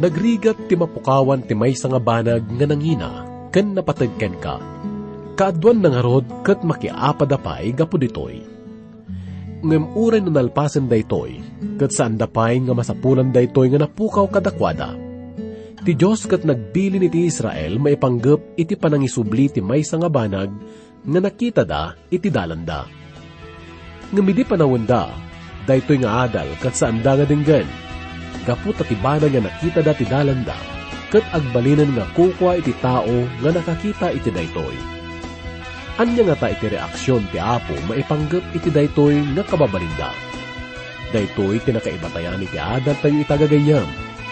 nagrigat ti mapukawan ti may nga banag nga nangina, ken napatagken ka. Kaadwan na nga rod kat makiapadapay gapo ditoy. Ngem uray na nalpasan daytoy, kat saan dapay nga masapulan daytoy nga napukaw kadakwada. Ti Diyos kat nagbili ni ti Israel maipanggap iti panangisubli ti may nga banag nga nakita da iti dalanda. Ngamidi panawanda, daytoy nga adal kat saan da nga dinggan. Kaput at ibana nga nakita da ti dalanda, kat agbalinan nga kukwa iti tao nga nakakita iti daytoy. Anya nga ta iti reaksyon ti Apo maipanggap iti daytoy nga kababalinda. Daytoy tinakaibatayan iti adal tayo itagagayam.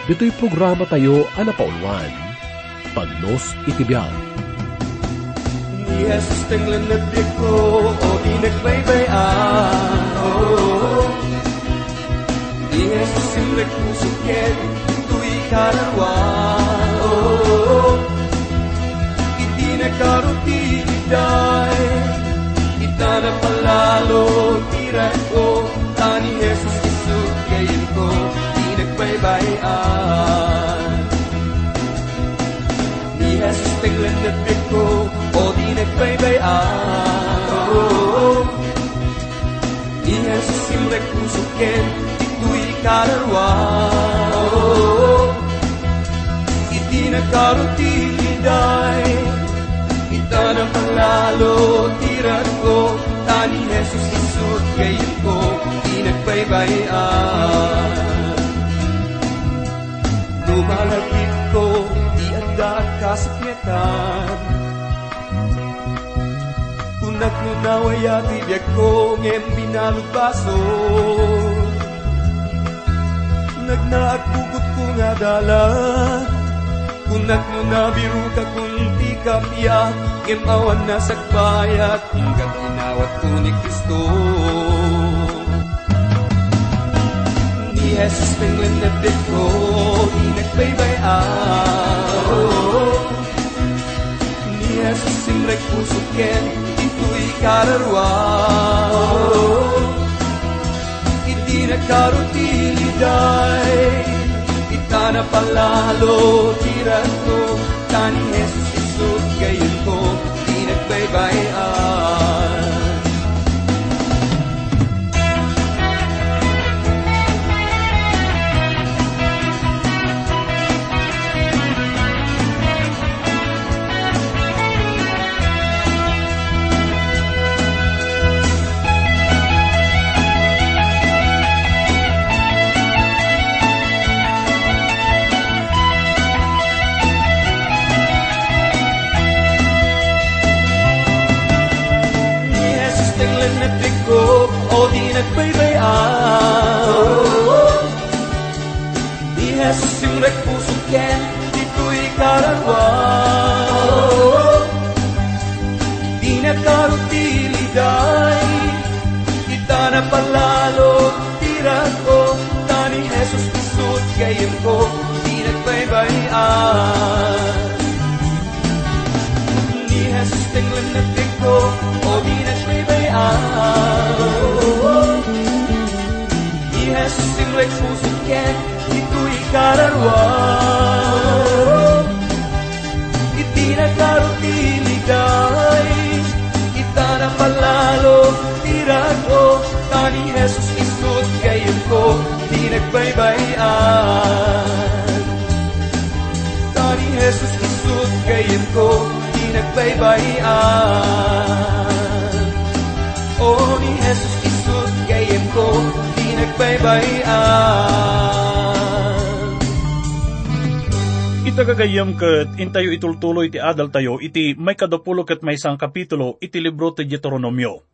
Dito'y programa tayo ana paunwan. Pagnos iti biyag. Ni Jesus tenglenebik ko o di nagbaybayan oh. Ni Jesus simrek pusuket tu'y kararwa oh. Iti nakarutiday Ita na palalo tirat ko Tani Jesus isut kayin ko Di nagbaybayan Ni Jesus tenglenebik ko o di nagbaybayan. Ni Jesus simrek pusuket ito'y kararwa oh. Iti nakarutiday Ita na palalo tirat ko. Tani Jesus isut kayin ko Di nagbaybayan. Lumalagit ko Di anda kasakmitan Kunak nunaway at ibiyag ko Ngem binalubaso Nagnaagbugot ko nga dala. Kunak nunabiru ka kunti kapya Ngem awan na sagbayat Hinggang inawat ko ni Kristo. Ni Jesus penglenebit ko Di nagbaybayan Ni Jesus simrek pusuken Ito'y kararwa Iti nakarutiliday Ita na palalo tirat ko Tani Jesus isut gayon ko Di Jesus simrek pusuken Ito'y kararwa Iti nakarutiliday Ita na palalo Tirat ko. Tani Jesus isut gayon ko Di nagbaybayan. Tani Jesus isut gayon ko Di nagbaybayan. O ni Jesus isut gayon ko Di nagbaybayan Itagagayam ket intayo itultuloy iti adal tayo iti may kadapulo ket may isang kapitulo iti libro ti Deuteronomio.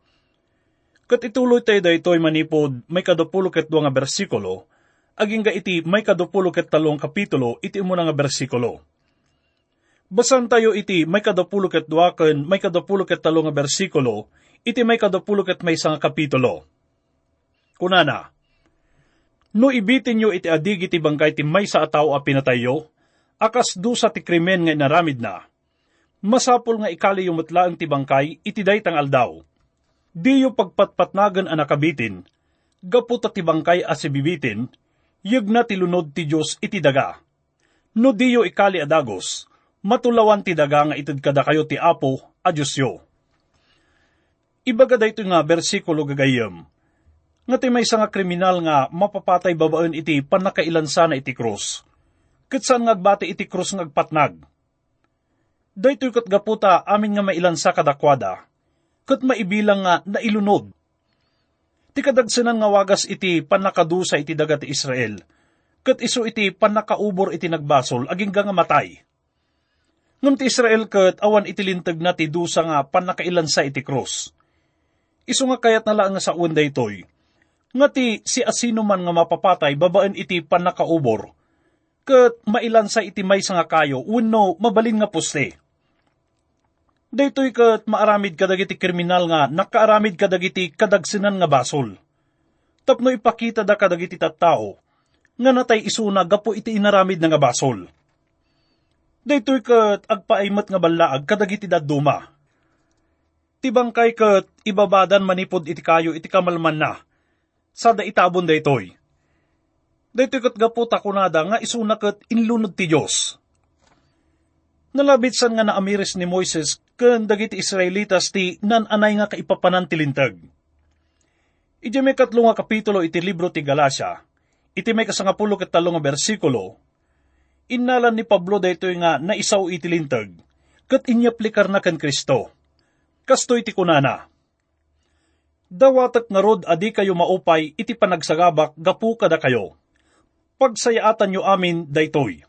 Ket ituloy tayo daytoy manipod may kadapulo dua nga bersikulo, aging ga iti may kadapulo ket talong kapitulo iti umuna nga bersikulo. Basan tayo iti may kadapulo ket dua ken may kadapulo ket talong nga bersikulo, iti may kadapulo ket may isang kapitulo. Kunana, No ibitin nyo iti adig iti bangkay ti may sa ataw a pinatayo, akas dusa ti krimen nga inaramid na. Masapol nga ikali yung mutlaang ti bangkay, iti daytang aldaw. Di yung pagpatpatnagan ang nakabitin, gaputa ti bangkay as bibitin, yag na ti lunod ti Diyos iti daga. No diyo ikali adagos, matulawan ti daga nga ited kada kayo ti Apo, a Diyos yo. Ibaga da ito nga bersikulo gagayam, nga may nga kriminal nga mapapatay babaan iti panakailan sana iti krus. Kitsan ngagbati iti krus ngagpatnag. Daytoy kat gaputa amin nga mailan sa kadakwada, kat maibilang nga nailunod. Ti kadagsanan nga wagas iti panakadusa iti daga ti Israel, kat iso iti panakaubor iti nagbasol aging nga matay. Ngam ti Israel kat awan iti lintag na ti dusa nga panakailan sa iti cross. Iso nga kayat na lang nga sa uwan itoy, nga ti si asino man nga mapapatay babaan iti panakaubor, kat mailan sa iti may nga kayo, uno mabalin nga puste. Daytoy kat maaramid kadagiti kriminal nga nakaaramid kadagiti kadagsinan nga basol. Tapno ipakita da kadagiti tattao, nga natay isuna gapo iti inaramid nga basol. Daytoy kat agpaaymat nga balaag kadagiti daduma. Tibang kay kat ibabadan manipod iti kayo iti kamalman na. Sada itabon daytoy. Daytoy kat gapo takunada nga isuna kat inlunod ti Diyos. Nalabitsan nga na amiris ni Moises ken dagiti Israelitas ti nananay nga kaipapanan ti lintag. Iti may katlo nga kapitulo iti libro ti Galacia, iti may kasangapulo talo nga bersikulo, inalan ni Pablo daytoy nga naisaw iti lintag, ket inyaplikar na ken Kristo. Kastoy ti kunana. Dawatak nga rod adi kayo maupay iti panagsagabak gapu kada kayo. Pagsayaatan nyo amin daytoy.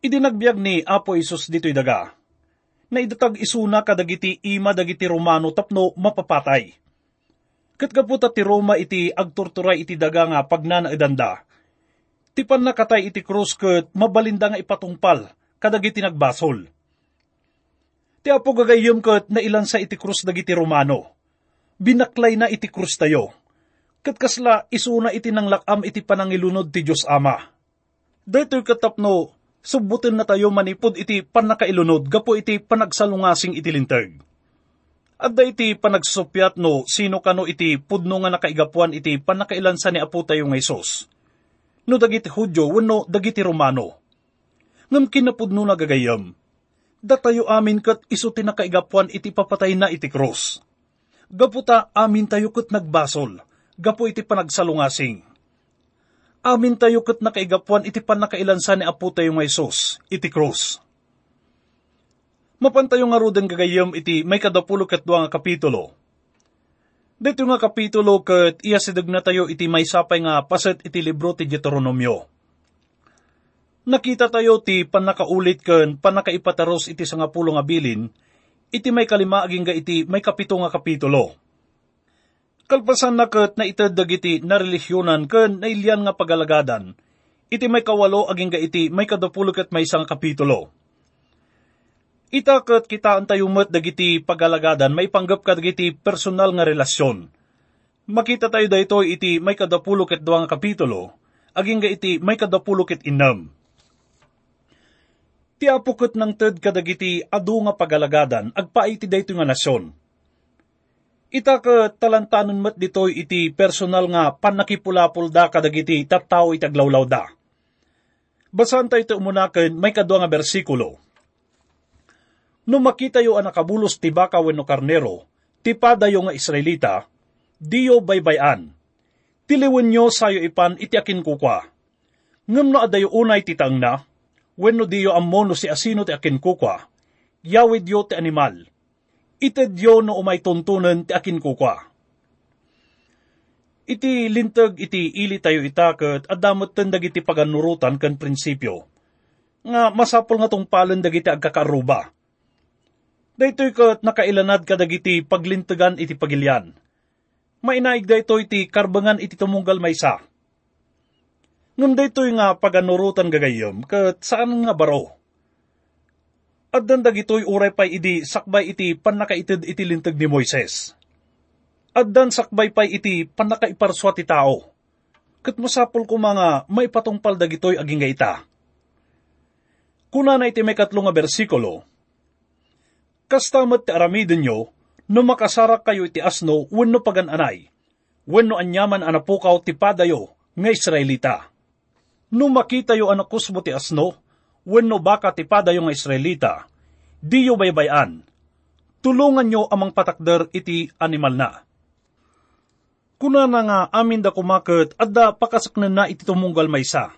Idinagbiag ni Apo Isus dito'y daga, na idatag isuna kadagiti ima dagiti Romano tapno mapapatay Kat kaputa ti Roma iti agturturay iti daga nga pagnanaidanda. Ti pan nakatay iti krus ket mabalinda nga ipatungpal kadagiti nagbasol. Ti apo gagayom ket nailan sa iti krus dagiti Romano. Binaklay na iti krus tayo. Kat kasla isuna iti nang lakam iti panangilunod ti Diyos Ama. Daytoy katapno, subutin na tayo manipod iti panakailunod gapo iti panagsalungasing iti lintag Adda iti panagsusupyat no, sino kano iti pudno nga nakaigapuan iti panakailansan ni Apo tayo nga Isos. No dagiti Hudyo, wano dagiti Romano. Ngam kinapudno na gagayam. Datayo amin kat iso tinakaigapuan iti papatay na iti cross. Gaputa amin tayo kat nagbasol, gapo iti panagsalungasing. Amin tayo kat nakaigapuan iti panakailansan ni Apo tayo nga Isos, iti cross Mapantayo nga rudeng gagayam iti may kadapulo ket nga kapitulo. Dito nga kapitulo ket iya sidag na tayo iti may sapay nga paset iti libro ti Deuteronomio. Nakita tayo ti panakaulit ken panakaipataros iti sangapulo nga bilin, iti may kalima aging ga iti may kapito nga kapitulo. Kalpasan na ket na ited dagiti na relisyonan ken nailyan nga pagalagadan, iti may kawalo aging ga iti may kadapulo ket may isang kapitulo Itakat kita antayo met dagiti pagalagadan may panggap ka dagiti personal nga relasyon. Makita tayo dayto iti may kadapulo ket duwa nga kapitulo, aging ga iti may kadapulo ket inam. Ti apukot ng ted kadagiti adu nga pagalagadan, agpaiti dayto nga nasyon. Ita ka talantanon met ditoy iti personal nga panakipulapul da kadagiti tattao itaglawlaw da. Basan tayo ito umunakin may kadwa nga bersikulo No makita yo ang nakabulos ti baka wenno karnero, ti padayo nga Israelita, diyo baybayan. Tiliwen nyo sayo ipan iti akin kukwa. Ngam no adayo unay titang na, wenno diyo ammo no si asino ti akin kukwa, yawid yo ti animal. Ited yo no umay tuntunan ti akin kukwa. Iti lintag iti ili tayo itaket at damot tendag iti paganurutan kan prinsipyo. Nga masapol nga tong palan dagiti agkakaruba Daytoy kat nakailanad kadagiti paglintagan iti pagilyan. Mainaig daytoy iti karbangan iti tumunggal maysa. Ngam daytoy nga paganurutan gagayom kat saan nga baro. At dandag ito'y uray pay idi sakbay iti panakaitid iti lintag ni Moises. At dan sakbay pay iti panakaiparswa ti tao. Kat masapol ko mga may patungpal dagitoy aging nga. Kuna na iti may katlong nga bersikulo, Kastamat ti aramidin nyo, no makasarak kayo iti asno, wenno pagananay, wenno anyaman anapukaw ti padayo, nga Israelita. No makita yu anakus mo ti asno, wenno baka ti pada yung Israelita, di yu baybayan. Tulungan nyo amang patakder iti animal na. Kuna na nga amin da kumakot at da pakasaknan na iti tumunggal maysa.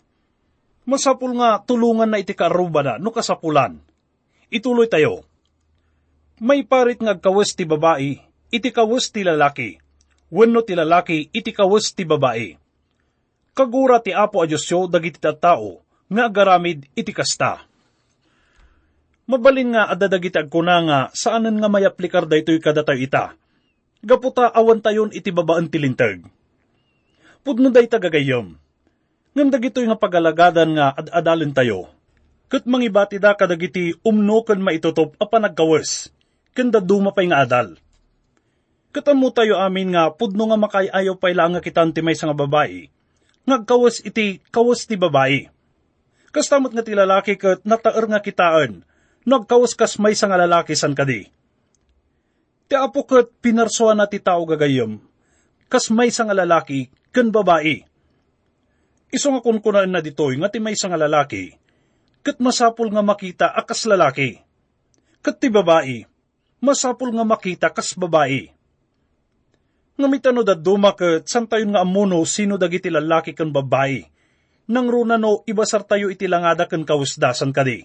Masapul nga tulungan na iti kaaruba na no kasapulan. Ituloy tayo. May parit nga kawas ti babae, iti kawas ti lalaki. Wenno ti lalaki, iti kawas ti babae. Kagura ti apo a Diyosyo dagiti tao, nga agaramid iti kasta. Mabalin nga adadagiti agkuna nga saanan nga may aplikar daytoy kadatayo ita. Gaputa awan tayon iti babaan tilintag. Pudno day tagagayom. Ngam dagitoy nga pagalagadan nga ad-adalin tayo. Kat mangibati da kadagiti umno kan maitutop a panagkawas. Kanda dumapay nga adal. Katamo tayo amin nga pudno nga makayayaw lang nga kitan ti may nga babae ngagkawas iti kawas ti babae. Kastamot nga ti lalaki kat nataer nga kitaan, nagkawas kas may nga lalaki san kadi. Ti apo kat pinarsuan na ti tao gagayom, kas may nga lalaki kan babae. Iso nga kunkunaan na ditoy nga ti may nga lalaki, kat masapul nga makita akas lalaki. Kat ti babae, masapul nga makita kas babae nga mitano da dumaket san tayo nga amuno sino dagiti lalaki kan babae. Nang runa no ibasar tayo iti langada kan kawusdasan kadi.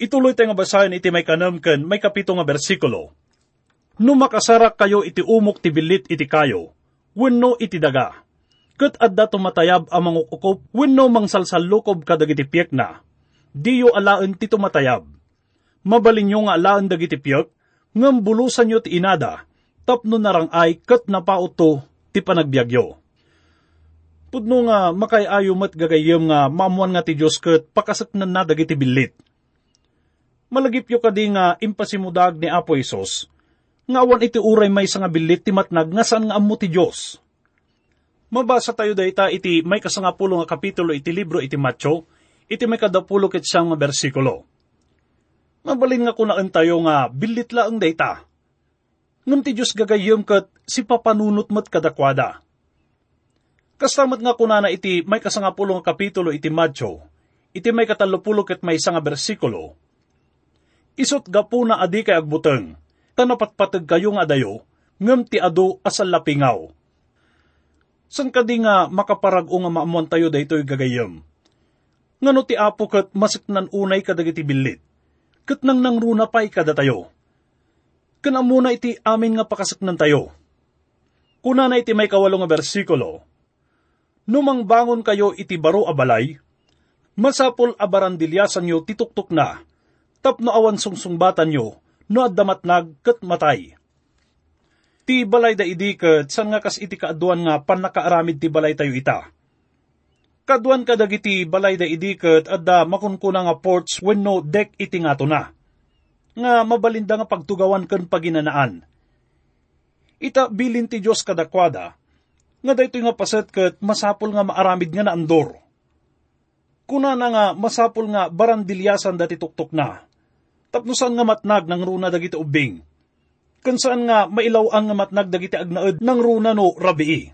Ituloy tayo nga basahin iti may kanam kan may kapito nga bersikulo. No makasarak kayo iti umok ti bilit iti kayo, wenno iti daga. Kat adda tumatayab ang mga ukop, wenno mang salsalukob kadagiti piyek na. Diyo alaan ti tumatayab. Mabalin nga alaan dagiti piyek, ngam bulusan nyo ti inada, tapno narang ay kat napauto ti panagbiagyo. Pudno nga makayayo mat gagayem nga mamuan nga ti Diyos kat pakasaknan na dagiti bilit. Malagip yo kadi nga impasimudag ni Apo Isos, nga awan iti uray may nga bilit ti matnag nga saan nga ammo ti Diyos. Mabasa tayo dayta iti may kasangapulo nga kapitulo iti libro iti Matyo, iti may kadapulo ket siyang nga bersikulo. Mabalin nga kunaan tayo nga bilit laang dayta ngam ti Diyos gagayom kat si papanunot mat kadakwada. Kastamat nga kunana iti may kasangapulo nga kapitulo iti Madyo, iti may katalupulo ket may nga bersikulo. Isot gapuna adi kay agbuteng, tanapatpatag kayo nga adayo, ngam ti ado asal lapingaw. San kadi nga makaparag-o nga maamuan tayo daytoy gagayom. Ngano ti apo kat masiknan unay kadagiti bilit, kat nang nangruna pa'y kada tayo Kana muna iti amin nga pakasaknan tayo. Kuna na iti may kawalo nga bersikulo, Numang bangon kayo iti baro abalay, masapol abarandilyasan nyo tituktok na, tapno awan sungsungbatan nyo, no addamat nag kat matay. Ti balay da idikat, san nga kas iti kaaduan nga panakaaramid ti balay tayo ita. Kaduan kadagiti balay da idikat at da makunkuna nga ports wenno dek iti nga na nga mabalinda nga pagtugawan ken paginanaan. Ita bilin ti Diyos kadakwada, nga dayto nga paset ket masapol nga maaramid nga naandor. Kuna na nga masapol nga barandilyasan dati tuktok na, tapnusan nga matnag ng runa dagiti ubing, saan nga mailaw ang nga matnag dagiti agnaed ng runa no rabii.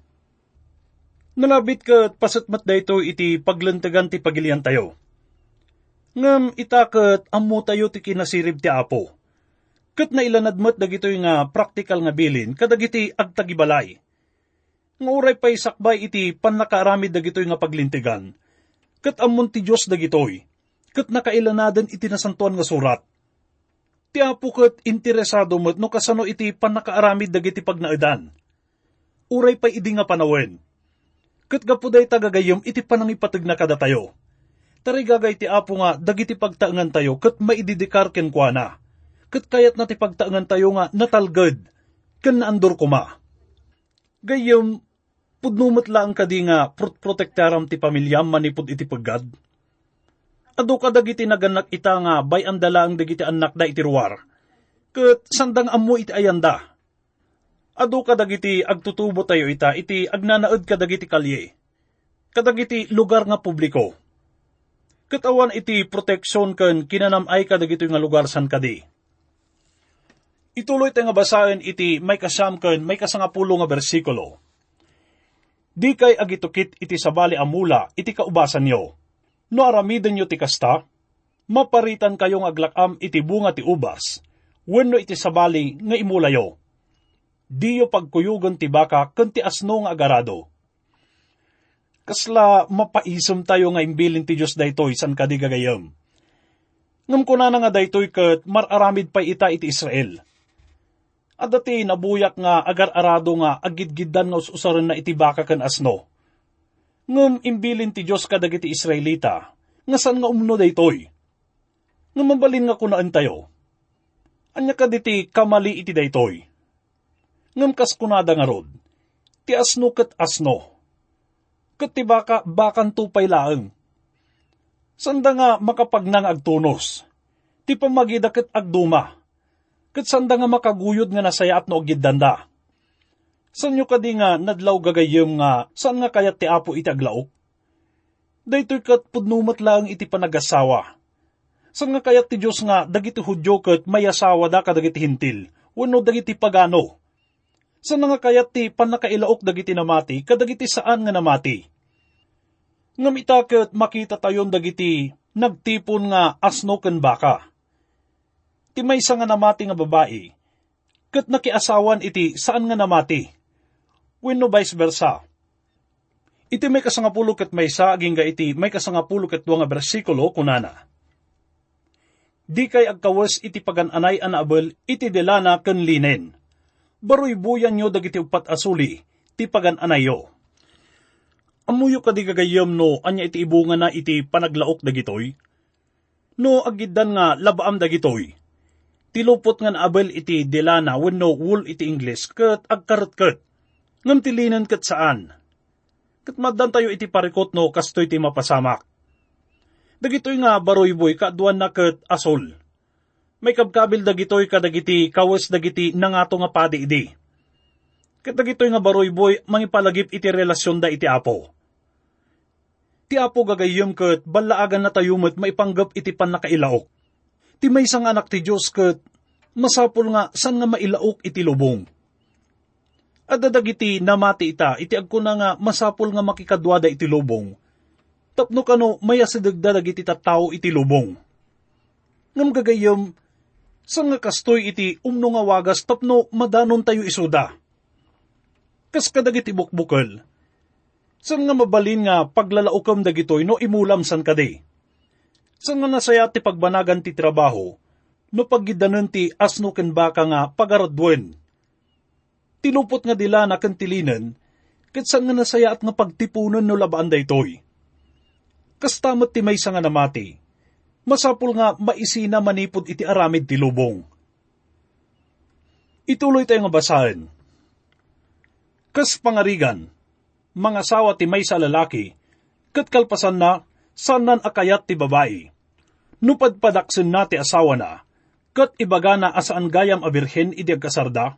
Nalabit ket paset mat dayto iti paglantagan ti pagilian tayo ngam itakat ammo tayo ti kinasirib ti apo. Kat na ilanadmat dagitoy nga praktikal nga bilin kadagiti agtagibalay. Nga uray pa'y sakbay iti panakaaramid dagitoy nga paglintigan. Kat ammon ti Diyos dagitoy. Kat nakailanadan iti nasantuan nga surat. Ti apo kat interesado mo't no kasano iti panakaaramid dagiti pagnaidan. Uray pa'y idi nga panawen. Kat gapuday tagagayom iti panangipatag na kada tayo tarigagay ti apo nga dagiti pagtaangan tayo kat maididikar ken kwa na. Kat kayat na ti pagtaangan tayo nga natalgad ken naandor kuma. Gayom, pudnumot lang kadi nga protektaram ti pamilyam manipod iti pagad. Ado ka dagiti naganak ita nga bay andala ang dagiti anak da iti ruwar. Kat sandang amo iti ayanda. Ado ka dagiti agtutubo tayo ita iti agnanaed ka dagiti kalye. Kadagiti lugar nga publiko katawan iti proteksyon ken kinanamay ka dagito nga lugar san kadi. Ituloy tayo nga basahin iti may kasam ken may kasangapulo nga bersikulo. Di kay agitukit iti sabali amula iti kaubasan nyo. No aramiden nyo ti kasta, maparitan kayong aglakam iti bunga ti ubas, wenno iti sabali nga imulayo. Diyo pagkuyugon ti baka kanti asno nga agarado. Kasla mapaisom tayo nga imbilin ti Diyos daytoy san kadigagayam. Ngam ko na nga daytoy kat mararamid pa ita iti Israel. At dati nabuyak nga agar-arado nga agidgidan nga usaran na iti baka kan asno. Ngam imbilin ti Diyos kadag iti Israelita, nga san nga umno daytoy. Ngam mabalin nga kunaan tayo. Anya ka diti kamali iti daytoy. Ngam kas kunada nga rod, ti asno kat asno. Kat bakan tupay laeng Sanda nga makapagnang agtunos. Ti pamagida ket agduma. Ket sanda nga makaguyod nga nasayat no ogidanda. San nyo kadi nga nadlaw gagayem nga saan nga kayat ti apo iti aglaok? Daytoy kat pudnumat lang iti panagasawa. San nga kayat ti Diyos nga dagiti hudyo ket may asawa da kadagiti hintil, wano dagiti pagano. San nga kayat ti panakailaok dagiti namati kadagiti saan nga namati Ngam itaket makita tayon dagiti nagtipon nga asno ken baka. Ti may nga namati nga babae, ket nakiasawan iti saan nga namati. Wenno vice versa. Iti may kasangapulo ket may sa aging iti may kasangapulo ket nga bersikulo kunana. Di kay agkawas iti pagananay anabel iti delana ken linen. Baroy buyan nyo dagiti upat asuli, ti pagananayo Amuyo ka di gagayam no, anya iti ibunga na iti panaglaok dagitoy? No, agidan nga labaam dagitoy. Tilupot nga naabel iti delana wenno wool iti Ingles, kat agkarot-kat. Ngam tilinan kat saan? Kat madan tayo iti parikot no, kastoy ti mapasamak. Dagitoy nga baroy boy kaduan na kat asol. May kabkabil dagitoy kadagiti kawas dagiti nangato nga padi idi. Dagitoy nga baroy boy mangipalagip iti relasyon da iti apo Ti apo gagayom ket balaagan na tayo met maipanggap iti pan nakailaok. Ti may sang anak ti Diyos ket masapul nga san nga mailaok iti lubong. At dadagiti namati ita, iti agkuna nga masapul nga makikadwada iti lubong. Tapno kano maya sidagdadag iti tattao iti lubong. Ngam gagayom, san nga kastoy iti umno nga wagas tapno madanon tayo isuda. Kas kadagiti bukbukal, San nga mabalin nga paglalaukam dagitoy no imulam san kadi. San nga nasaya ti pagbanagan ti trabaho, no paggidanan ti asno ken baka nga pagaradwen. Tilupot nga dila na kantilinan, ket san nga nasaya at nga pagtipunan no labaan daytoy. Kastamot ti may nga namati, masapul nga maisina manipod iti aramid ti lubong. Ituloy tayo nga basahan. Kas pangarigan, mga sawa ti may sa lalaki, kat kalpasan na, sanan akayat ti babae. Nupad padaksin na ti asawa na, kat ibaga na asaan gayam a birhen iti agkasarda,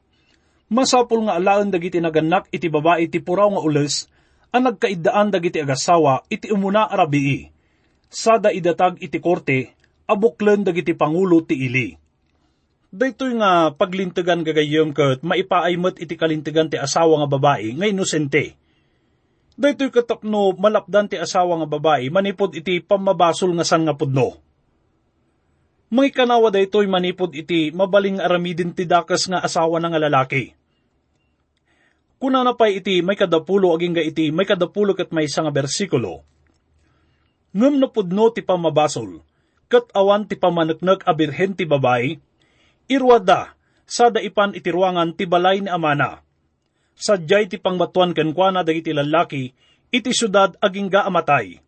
masapul nga alaan dagiti naganak iti babae ti puraw nga ules, ang nagkaidaan dagiti agasawa iti umuna arabii, sada idatag iti korte, abuklen dagiti pangulo ti ili. Daytoy nga paglintigan gagayom kat maipaaymat iti kalintigan ti asawa nga babae nga inosente Daytoy katapno malapdan ti asawa nga babae manipod iti pamabasol nga san nga. May kanawa daytoy manipod iti mabaling aramidin ti dakas nga asawa nga lalaki. Kuna na pa iti may kadapulo aging ga iti may kadapulo kat may nga bersikulo. Ngam na pudno ti pamabasol, kat awan ti pamanaknak a birhen ti babae, irwada, sada ipan iti ruangan ti balay ni amana sadyay ti pangmatuan kenkwana dagiti lalaki, iti syudad aging gaamatay.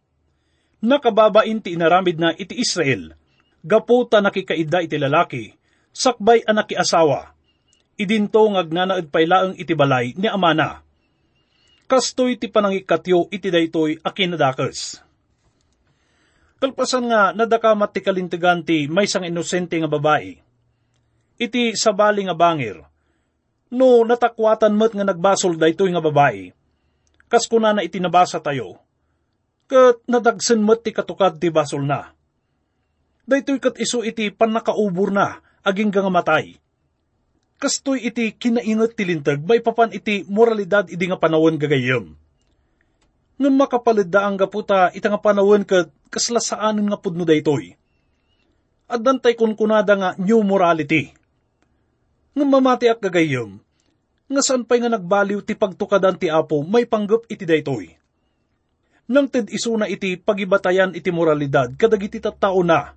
Nakababain ti inaramid na iti Israel, gaputa nakikaida iti lalaki, sakbay anak asawa, idinto ngagnanaad pailaang iti balay ni amana. Kastoy ti panangikatyo iti daytoy akinadakes. Kalpasan nga nadakamat ti kalintigan ti may sang inosente nga babae. Iti sabali nga bangir, no natakwatan met nga nagbasol daytoy nga babae. Kas kuna na itinabasa tayo, kat nadagsen met ti katukad ti basol na. Daytoy kat iso iti panakaubur na, aging nga matay. Kastoy iti kinainot ti lintag, may papan iti moralidad idi nga panawon gagayem. Nga makapalida ang gaputa ita nga panawin kat kaslasaanan nga pudno daytoy. At dantay kun kunada nga new morality. Nga mamati ak gagayom, nga saan pa'y nga nagbaliw ti pagtukadan ti apo may panggap iti daytoy. Nang ted isuna iti pagibatayan iti moralidad kadag iti tattao na.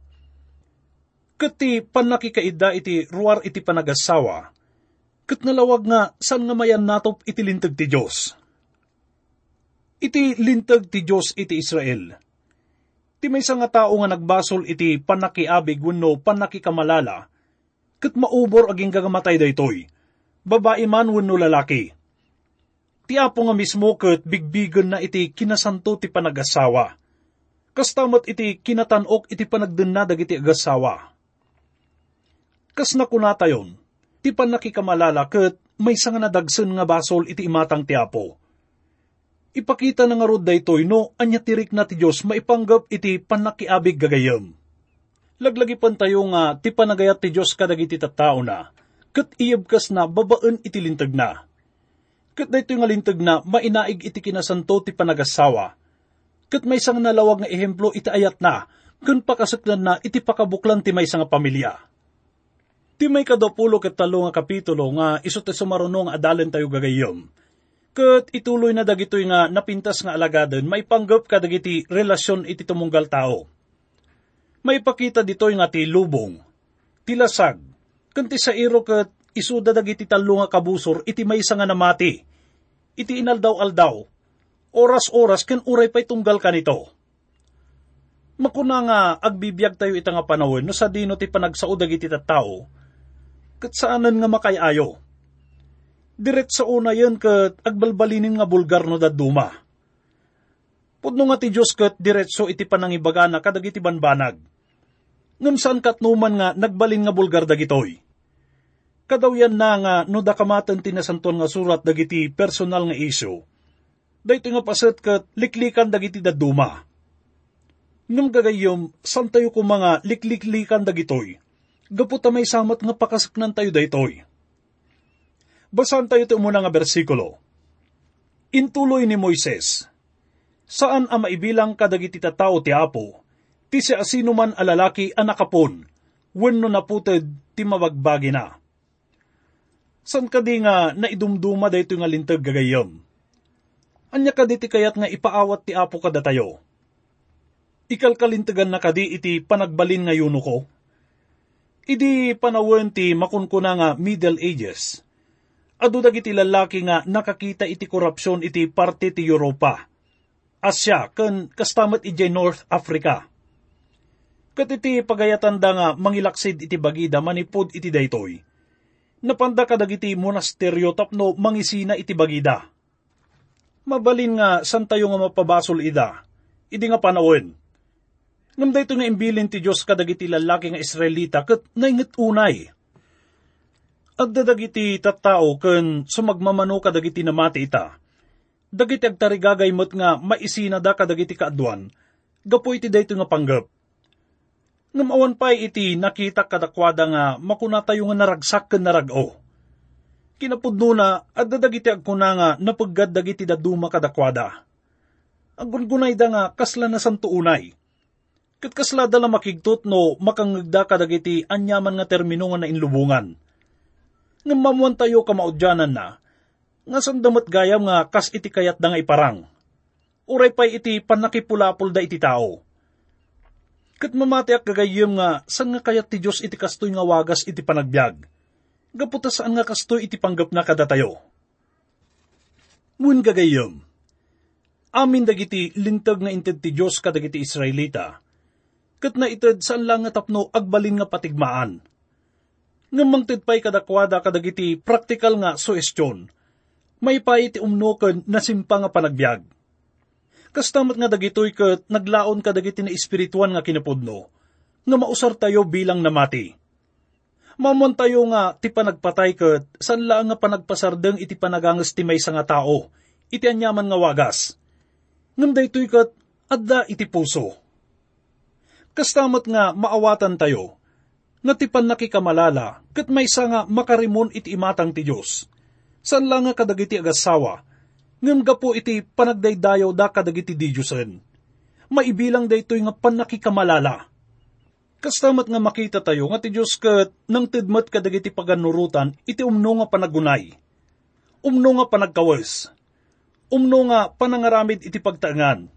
Kati panakikaida iti ruar iti panagasawa, kat nalawag nga saan nga mayan natop iti lintag ti Diyos. Iti lintag ti Diyos iti Israel. Ti may nga tao nga nagbasol iti panakiabig wenno panakikamalala, kat maubor aging gagamatay daytoy babae man wenno lalaki. Ti apo nga mismo ket bigbigan na iti kinasanto ti panagasawa. Kastamat iti kinatanok iti panagdenna dagiti agasawa. Kas nakunatayon, ti panakikamalala ket may nga nadagsen nga basol iti imatang ti apo. Ipakita na nga rod daytoy no anya tirik na ti Dios maipanggap iti panakiabig gagayem. Laglagi pan tayo nga ti panagayat ti Dios kadagiti tattao na kat iyabkas na babaan iti lintag na. Kat dayto nga lintag na mainaig iti kinasanto ti panagasawa. Kat may sang nalawag nga ehemplo iti ayat na, kun pakasaklan na iti pakabuklan ti may nga pamilya. Ti may kadapulo ket talo nga kapitulo nga iso ti sumarunong adalan tayo gagayom. Kat ituloy na dagitoy nga napintas nga alagaden maipanggap kadagiti relasyon iti tumunggal tao. May pakita ditoy nga ti lubong, tilasag, Kanti sa iro kat isuda dagiti talo nga kabusor iti may nga namati. Iti inaldaw-aldaw. Oras-oras ken uray pa'y tunggal ka nito. Makuna nga agbibiyag tayo ita nga panawin no sa dino ti panagsao dagiti tattao. Kat saanan nga makayayo. Diret sa una yan kat agbalbalinin nga bulgar no daduma. Pudno nga ti Diyos kat diretso iti panangibagana kadagiti banbanag ngam saan katnuman nga nagbalin nga bulgar dagitoy. Kadawyan na nga no dakamatan tinasanton nga surat dagiti personal nga isyo. Dahito nga paset kat liklikan dagiti daduma. Ngam gagayom, san tayo ko mga likliklikan dagitoy. Gaputa may samat nga pakasaknan tayo daytoy. Basan tayo ito muna nga bersikulo. Intuloy ni Moises, Saan ang maibilang kadagiti tatao ti Apo, ti si asino man alalaki anakapon, wenno naputed ti mabagbagi na. San ka di nga naidumduma dayto nga lintag gagayom? Anya ka di ti kayat nga ipaawat ti apo kada tayo? Ikalkalintagan na kadi iti panagbalin nga yuno ko? Idi panawin ti makunkuna nga Middle Ages. Adu dagiti lalaki nga nakakita iti korupsyon iti parte ti Europa, Asya, ken kastamat iti North Africa Kat iti pagayatanda nga mangilaksid iti bagida manipod iti daytoy. Napanda kadagiti monasteryo tapno mangisina iti bagida. Mabalin nga san tayo nga mapabasol ida, idi nga panawin. Ngam dayto nga imbilin ti Diyos kadagiti lalaki nga Israelita kat naingat unay. Agdadagiti tattao ken sumagmamano kadagiti namati ita. Dagiti agtarigagay met nga maisina da kadagiti kaadwan, gapo iti dayto nga panggap Ngam awan pa'y iti nakita kadakwada nga makuna tayo nga naragsak ken narag-o. Kinapudno na at dadagiti agkuna nga napaggad dagiti daduma kadakwada. Ang gungunay da nga kasla na santuunay. Kat kasla dala makigtot no makangagda kadagiti anyaman nga termino nga na Ngam mamuan tayo kamaudyanan na, nga sandamat gayam nga kas iti kayat da nga iparang. Uray pa'y iti panakipulapol da iti tao Kat mamatiak gagayem nga, san nga kayat ti Diyos iti kastoy nga wagas iti panagbiag. Gaputa saan nga kastoy iti panggap na kadatayo. Mun gagayem, amin dagiti lintag nga inted ti Diyos kadagiti Israelita, kat na ited saan lang nga tapno agbalin nga patigmaan. Nga mangted pa'y kadakwada kadagiti praktikal nga suestyon, may pa iti umnoken na simpa nga panagbiag Kastamat nga dagitoy kat naglaon ka dagiti na espirituan nga kinapudno, nga mausar tayo bilang namati. Mamon tayo nga ti panagpatay kat san lang nga panagpasardeng iti panagangas ti may nga tao, iti anyaman nga wagas. Ngam daytoy kat adda iti puso. Kastamat nga maawatan tayo, nga ti panakikamalala, kat may nga makarimon iti imatang ti Diyos. San lang nga kadagiti agasawa, Ngam gapo iti panagdaydayaw da kadagiti di Diyosen. Maibilang da ito'y nga panakikamalala. Kastamat nga makita tayo nga ti Diyos kat nang tidmat kadagiti paganurutan iti umno nga panagunay. Umno nga panagkawas. Umno nga panangaramid iti pagtaangan.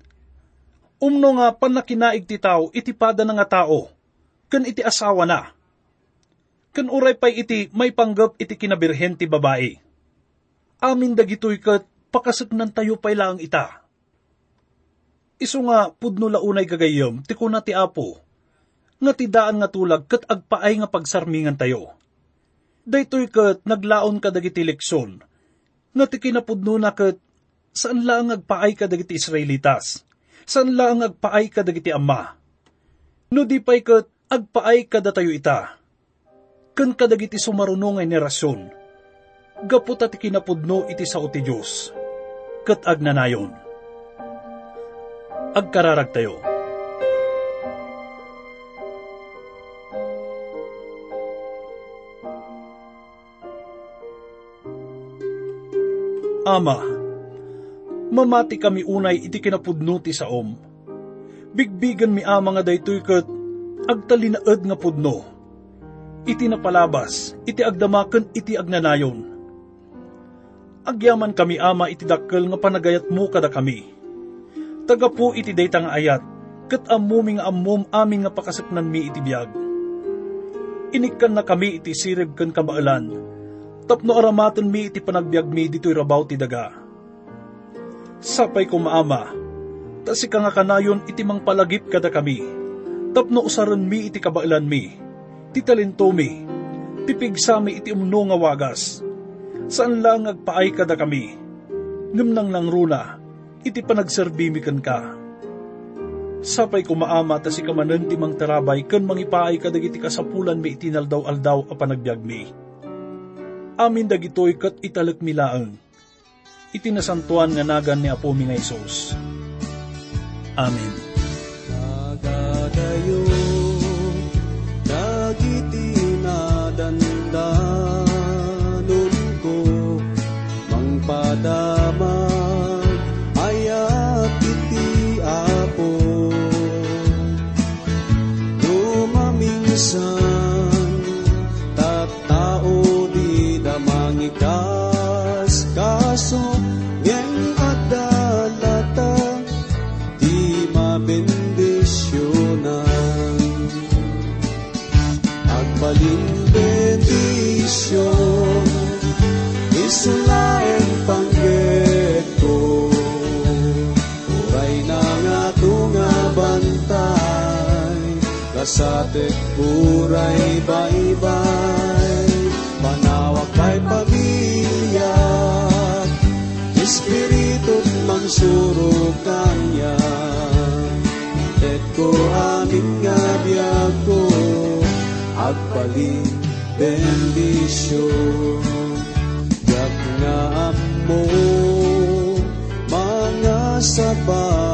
Umno nga panakinaig ti tao iti pada nga tao. Kan iti asawa na. Kan uray pay iti may panggap iti kinabirhen ti babae. Amin dagitoy kat pakasagnan tayo pay lang ita. Iso nga pudno launay gagayom, ti kuna ti apo, nga tidaan nga tulag kat agpaay nga pagsarmingan tayo. Daytoy kat naglaon ka dagiti leksyon, nga ti kinapudno na kat saan lang agpaay ka dagiti Israelitas, saan lang agpaay ka dagiti ama. No di pay kat agpaay ka tayo ita, kan kadagiti sumarunong nga nerasyon, gapot at kinapudno iti sao ti Diyos ket agnanayon. Agkararag tayo. Ama, mamati kami unay iti kinapudno ti saom. Bigbigan mi ama nga daytoy ket agtalinaed nga pudno. Iti napalabas, iti agdamaken iti agnanayon Agyaman kami ama iti dakkel nga panagayat mo kada kami. Taga po iti daytang ayat, kat amuming amum aming nga pakasaknan mi iti biyag. Inikkan na kami iti sirib kan kabaalan, tapno aramaton mi iti panagbiag mi dito'y rabaw ti daga. Sapay ko maama, tasi ka nga kanayon iti mang palagip kada kami, tapno usaran mi iti kabailan mi, ti talento mi, pipigsami iti umno nga wagas, saan lang agpaay kada kami, ngam nang lang runa, iti panagserbimikan ka. Sapay kumaama ta si kamanan ti mang tarabay kan mangipaay kadagiti kasapulan mi itinal daw aldaw a panagbiag mi. Amin dagitoy kat italak milaang. Iti nasantuan nga nagan ni Apo mi nga Isos. Amen. Nagadayo, Kasatek uray baybay Panawak kay pamilya? Espiritu mangsuro kanya Tet ko amin nga biyag ko Agpaling bendisyon mo mga sabati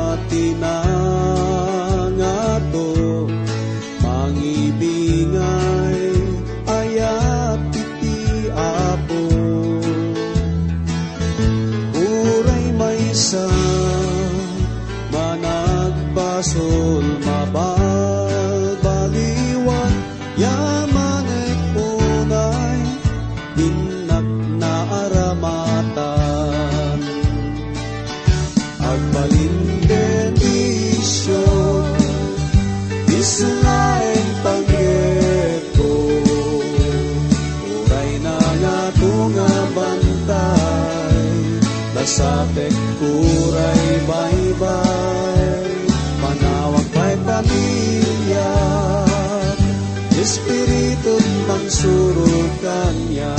kanya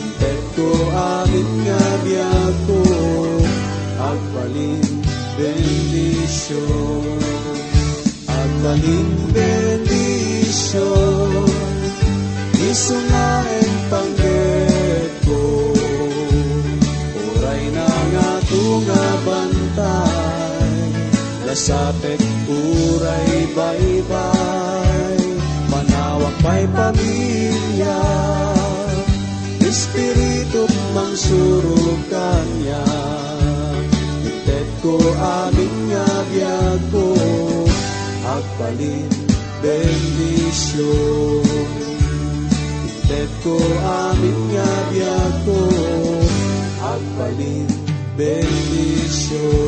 Intet ko amin nga biyag ko Agbalin bendisyon Agbalin bendisyon Isungain pangget ko. Uray na nga tunga uray baybay Pa'y pamilya Espiritu mangsuro kanya ko amin nga biyag ko, agbalin bendisyon. Ted ko amin nga biyag ko, agbalin bendisyon.